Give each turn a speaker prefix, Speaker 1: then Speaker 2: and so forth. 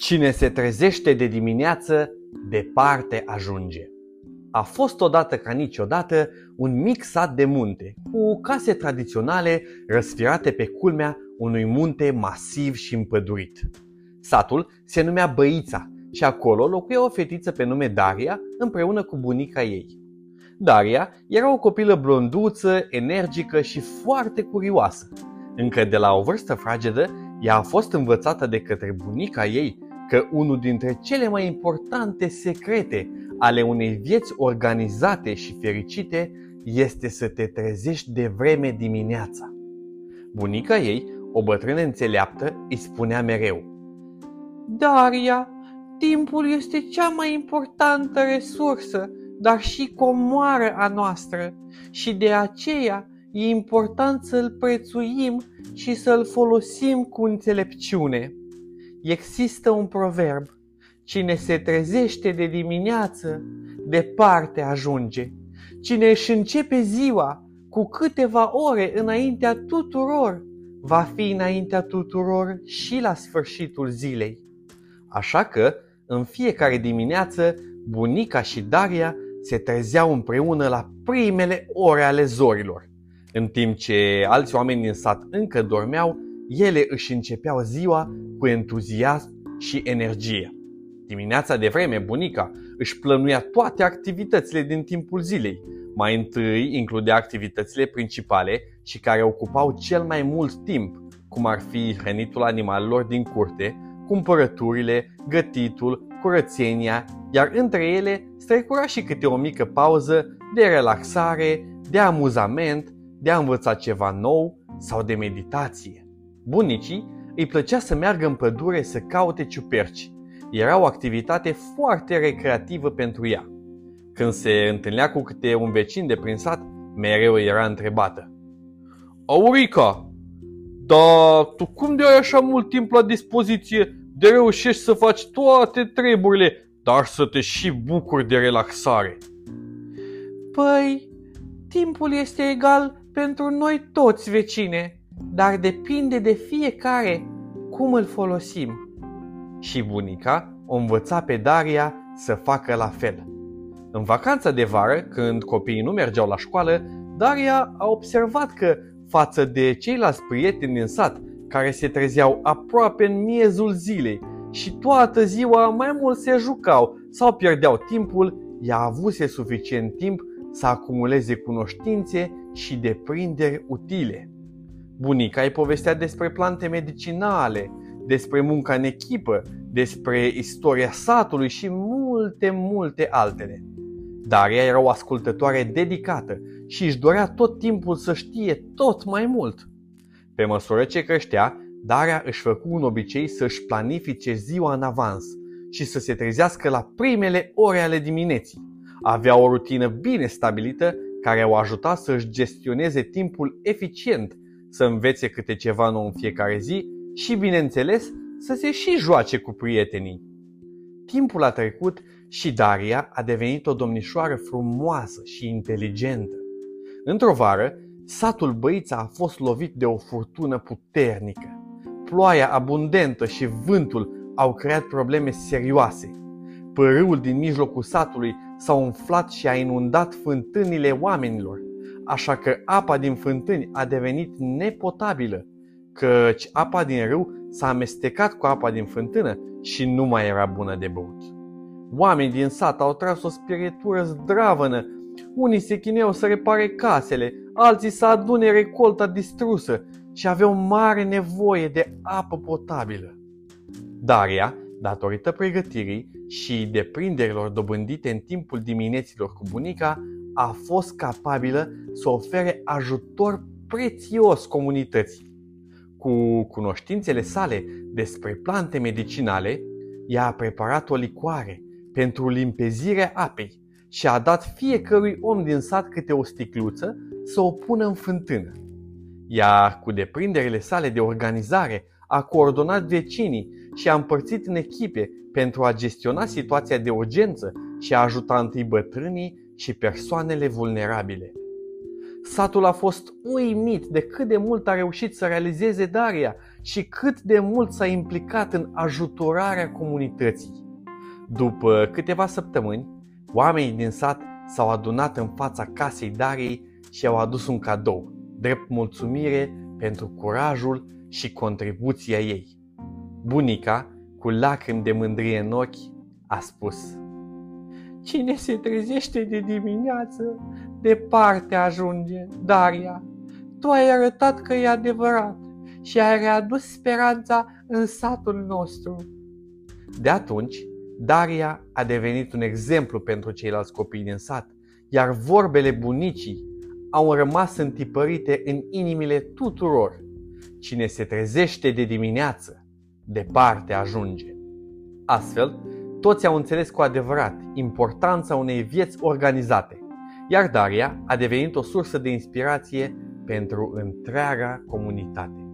Speaker 1: Cine se trezește de dimineață, departe ajunge. A fost odată ca niciodată un mic sat de munte, cu case tradiționale răsfirate pe culmea unui munte masiv și împădurit. Satul se numea Băița și acolo locuia o fetiță pe nume Daria împreună cu bunica ei. Daria era o copilă blonduță, energică și foarte curioasă. Încă de la o vârstă fragedă, ea a fost învățată de către bunica ei că unul dintre cele mai importante secrete ale unei vieți organizate și fericite este să te trezești de vreme dimineața. Bunica ei, o bătrână înțeleaptă, îi spunea mereu Daria, timpul este cea mai importantă resursă, dar și comoară a noastră și de aceea e important să-l prețuim și să-l folosim cu înțelepciune. Există un proverb. Cine se trezește de dimineață, departe ajunge. Cine își începe ziua cu câteva ore înaintea tuturor, va fi înaintea tuturor și la sfârșitul zilei. Așa că, în fiecare dimineață, bunica și Daria se trezeau împreună la primele ore ale zorilor. În timp ce alți oameni din sat încă dormeau, ele își începeau ziua cu entuziasm și energie. Dimineața de vreme, bunica își plănuia toate activitățile din timpul zilei. Mai întâi includea activitățile principale și care ocupau cel mai mult timp, cum ar fi hrănitul animalelor din curte, cumpărăturile, gătitul, curățenia, iar între ele strecura și câte o mică pauză de relaxare, de amuzament, de a învăța ceva nou sau de meditație. Bunicii îi plăcea să meargă în pădure să caute ciuperci. Era o activitate foarte recreativă pentru ea. Când se întâlnea cu câte un vecin de prin sat, mereu era întrebată. Aurica, dar tu cum de ai așa mult timp la dispoziție de reușești să faci toate treburile, dar să te și bucuri de relaxare?
Speaker 2: Păi, timpul este egal pentru noi toți, vecine, dar depinde de fiecare cum îl folosim.
Speaker 1: Și bunica o învăța pe Daria să facă la fel. În vacanța de vară, când copiii nu mergeau la școală, Daria a observat că, față de ceilalți prieteni din sat, care se trezeau aproape în miezul zilei și toată ziua mai mult se jucau sau pierdeau timpul, ea avuse suficient timp să acumuleze cunoștințe și deprinderi utile. Bunica îi povestea despre plante medicinale, despre munca în echipă, despre istoria satului și multe, multe altele. Daria era o ascultătoare dedicată și își dorea tot timpul să știe tot mai mult. Pe măsură ce creștea, Daria își făcu un obicei să-și planifice ziua în avans și să se trezească la primele ore ale dimineții. Avea o rutină bine stabilită care o ajuta să-și gestioneze timpul eficient să învețe câte ceva nou în fiecare zi și, bineînțeles, să se și joace cu prietenii. Timpul a trecut și Daria a devenit o domnișoară frumoasă și inteligentă. Într-o vară, satul Băița a fost lovit de o furtună puternică. Ploaia abundentă și vântul au creat probleme serioase. Părâul din mijlocul satului s-a umflat și a inundat fântânile oamenilor așa că apa din fântâni a devenit nepotabilă, căci apa din râu s-a amestecat cu apa din fântână și nu mai era bună de băut. Oamenii din sat au tras o spiritură zdravănă, unii se chineau să repare casele, alții să adune recolta distrusă și aveau mare nevoie de apă potabilă. Daria, datorită pregătirii și deprinderilor dobândite în timpul dimineților cu bunica, a fost capabilă să ofere ajutor prețios comunității. Cu cunoștințele sale despre plante medicinale, ea a preparat o licoare pentru limpezirea apei și a dat fiecărui om din sat câte o sticluță să o pună în fântână. Ea, cu deprinderile sale de organizare, a coordonat vecinii și a împărțit în echipe pentru a gestiona situația de urgență și a ajuta întâi bătrânii și persoanele vulnerabile. Satul a fost uimit de cât de mult a reușit să realizeze Daria și cât de mult s-a implicat în ajutorarea comunității. După câteva săptămâni, oamenii din sat s-au adunat în fața casei Dariei și au adus un cadou, drept mulțumire pentru curajul și contribuția ei. Bunica, cu lacrimi de mândrie în ochi, a spus
Speaker 2: Cine se trezește de dimineață, departe ajunge, Daria. Tu ai arătat că e adevărat și ai readus speranța în satul nostru.
Speaker 1: De atunci, Daria a devenit un exemplu pentru ceilalți copii din sat, iar vorbele bunicii au rămas întipărite în inimile tuturor. Cine se trezește de dimineață, departe ajunge. Astfel, toți au înțeles cu adevărat importanța unei vieți organizate, iar Daria a devenit o sursă de inspirație pentru întreaga comunitate.